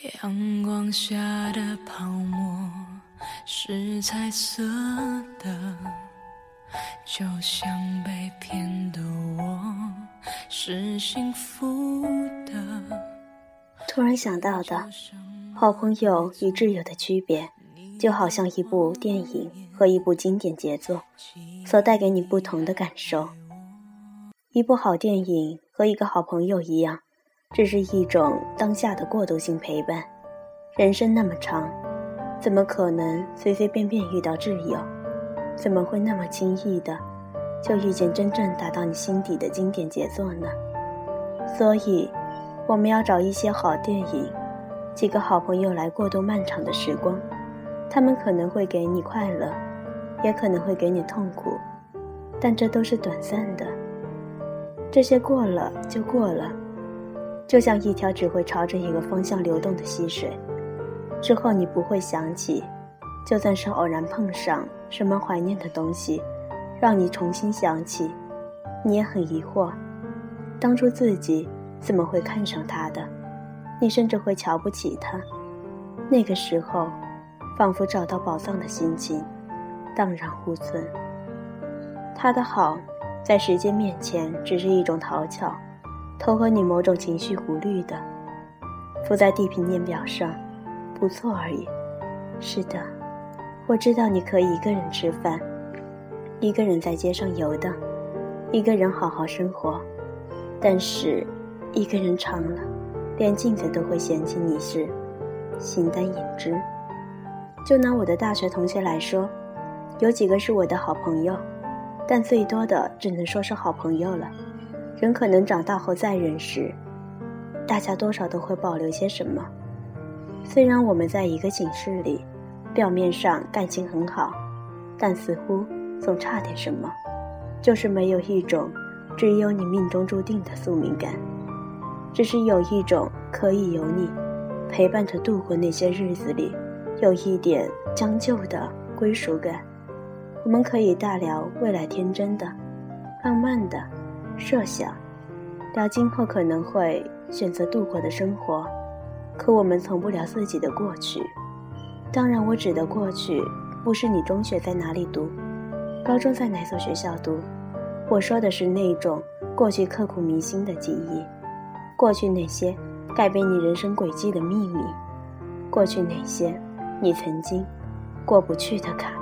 阳光下的泡沫是彩色的，就像被骗的我是幸福的。突然想到的，好朋友与挚友的区别，就好像一部电影和一部经典杰作，所带给你不同的感受。一部好电影和一个好朋友一样。这是一种当下的过渡性陪伴。人生那么长，怎么可能随随便便遇到挚友？怎么会那么轻易的就遇见真正打到你心底的经典杰作呢？所以，我们要找一些好电影，几个好朋友来过渡漫长的时光。他们可能会给你快乐，也可能会给你痛苦，但这都是短暂的。这些过了就过了。就像一条只会朝着一个方向流动的溪水，之后你不会想起，就算是偶然碰上什么怀念的东西，让你重新想起，你也很疑惑，当初自己怎么会看上他的？你甚至会瞧不起他。那个时候，仿佛找到宝藏的心情，荡然无存。他的好，在时间面前只是一种讨巧。投和你某种情绪无虑的，附在地平面表上，不错而已。是的，我知道你可以一个人吃饭，一个人在街上游荡，一个人好好生活。但是，一个人长了，连镜子都会嫌弃你是形单影只。就拿我的大学同学来说，有几个是我的好朋友，但最多的只能说是好朋友了。人可能长大后再认识，大家多少都会保留些什么。虽然我们在一个寝室里，表面上感情很好，但似乎总差点什么，就是没有一种只有你命中注定的宿命感，只是有一种可以有你陪伴着度过那些日子里，有一点将就的归属感。我们可以大聊未来天真的、浪漫的。设想，聊今后可能会选择度过的生活，可我们从不聊自己的过去。当然，我指的过去，不是你中学在哪里读，高中在哪所学校读。我说的是那种过去刻骨铭心的记忆，过去那些改变你人生轨迹的秘密，过去那些你曾经过不去的坎。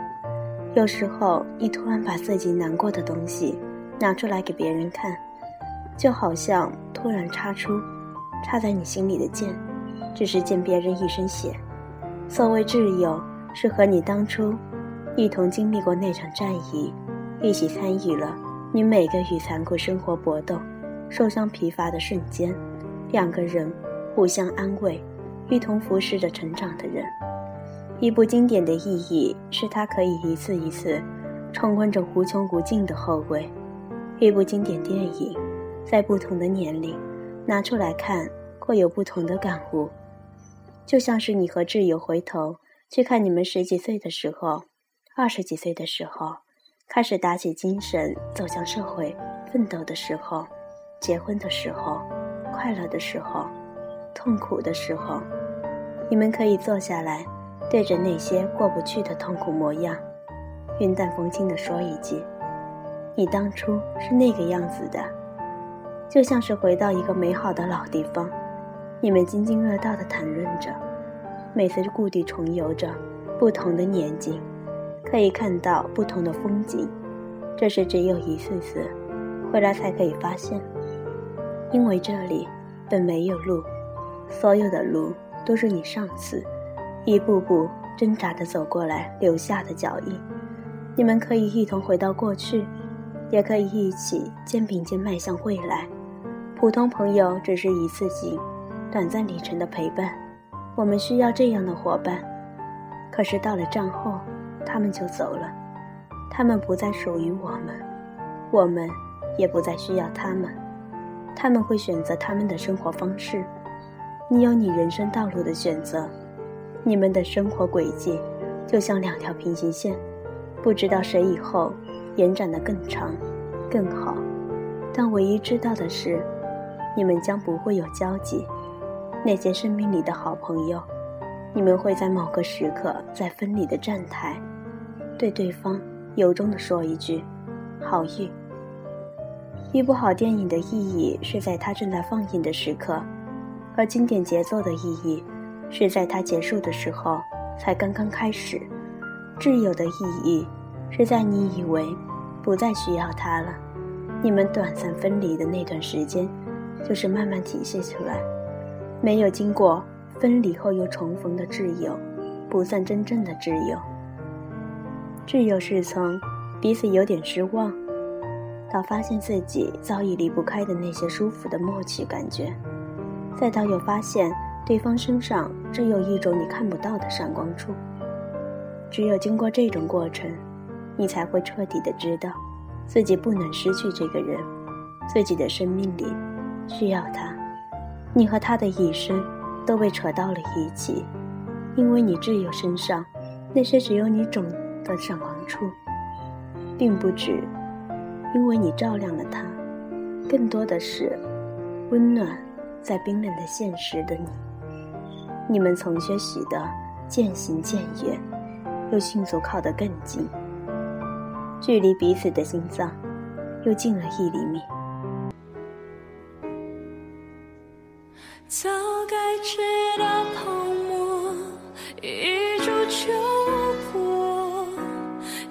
有时候你突然把自己难过的东西拿出来给别人看，就好像突然插出插在你心里的剑，只是溅别人一身血。所谓挚友，是和你当初一同经历过那场战役，一起参与了。你每个与残酷生活搏斗、受伤疲乏的瞬间，两个人互相安慰、一同扶持着成长的人。一部经典的意义是它可以一次一次重温着无穷无尽的后味。一部经典电影，在不同的年龄拿出来看，会有不同的感悟。就像是你和挚友回头去看你们十几岁的时候、二十几岁的时候。开始打起精神走向社会奋斗的时候，结婚的时候，快乐的时候，痛苦的时候，你们可以坐下来，对着那些过不去的痛苦模样，云淡风轻地说一句：“你当初是那个样子的。”就像是回到一个美好的老地方，你们津津乐道地谈论着，每次故地重游着不同的年纪。可以看到不同的风景，这是只有一次次回来才可以发现。因为这里本没有路，所有的路都是你上次一步步挣扎着走过来留下的脚印。你们可以一同回到过去，也可以一起肩并肩迈向未来。普通朋友只是一次性、短暂旅程的陪伴，我们需要这样的伙伴。可是到了战后，他们就走了，他们不再属于我们，我们也不再需要他们。他们会选择他们的生活方式，你有你人生道路的选择，你们的生活轨迹就像两条平行线，不知道谁以后延展的更长、更好，但唯一知道的是。你们将不会有交集，那些生命里的好朋友，你们会在某个时刻，在分离的站台，对对方由衷的说一句“好运”。一部好电影的意义是在它正在放映的时刻，而经典节奏的意义是在它结束的时候才刚刚开始。挚友的意义是在你以为不再需要他了，你们短暂分离的那段时间。就是慢慢体现出来，没有经过分离后又重逢的挚友，不算真正的挚友。挚友是从彼此有点失望，到发现自己早已离不开的那些舒服的默契感觉，再到又发现对方身上只有一种你看不到的闪光处。只有经过这种过程，你才会彻底的知道，自己不能失去这个人，自己的生命里。需要他，你和他的一生都被扯到了一起，因为你挚友身上那些只有你懂的闪光处，并不止因为你照亮了他，更多的是温暖在冰冷的现实的你。你们从学习的渐行渐远，又迅速靠得更近，距离彼此的心脏又近了一厘米。早该知道泡沫一触就破，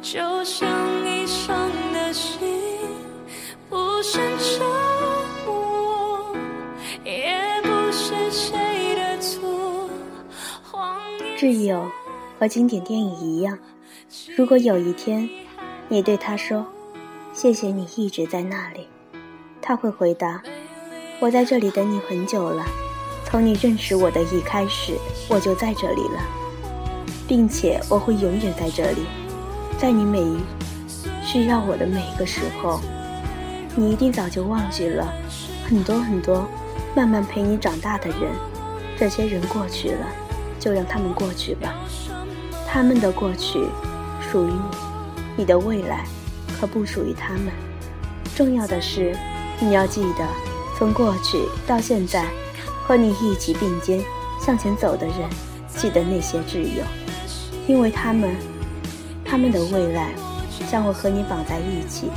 就像你伤的心不胜折挚友和经典电影一样，如果有一天你对他说：“谢谢你一直在那里”，他会回答：“我在这里等你很久了。”从你认识我的一开始，我就在这里了，并且我会永远在这里，在你每一需要我的每一个时候。你一定早就忘记了很多很多慢慢陪你长大的人，这些人过去了，就让他们过去吧。他们的过去属于你，你的未来可不属于他们。重要的是，你要记得，从过去到现在。和你一起并肩向前走的人，记得那些挚友，因为他们，他们的未来将会和你绑在一起，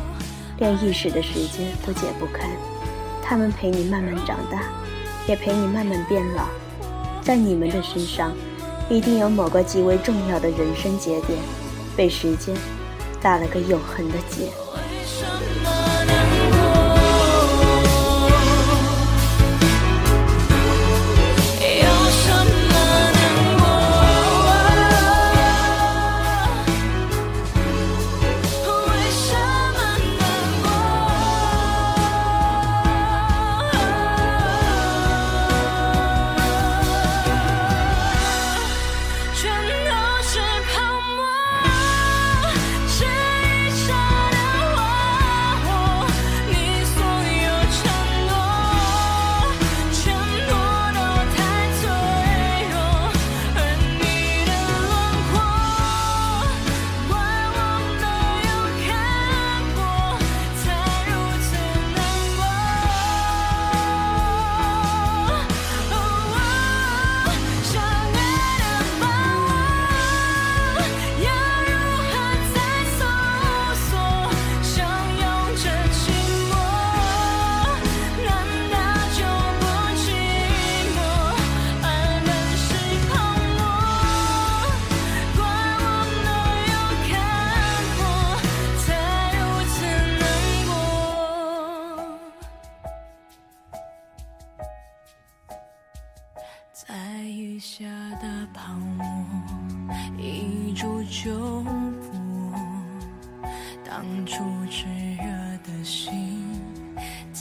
连一时的时间都解不开。他们陪你慢慢长大，也陪你慢慢变老。在你们的身上，一定有某个极为重要的人生节点，被时间打了个永恒的结。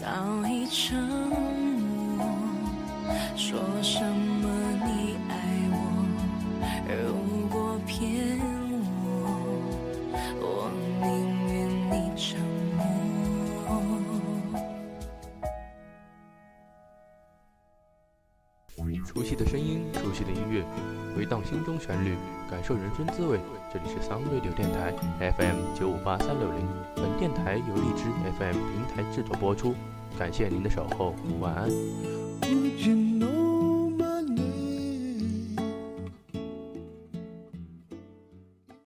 早已沉默。说什么你爱我？如果骗我，我宁愿你沉默。熟悉的声音，熟悉的音乐，回荡心中旋律，感受人生滋味。这里是 Sound Radio 电台 FM 九五八三六零，本电台由荔枝 FM 平台制作播出。感谢您的守候，晚安。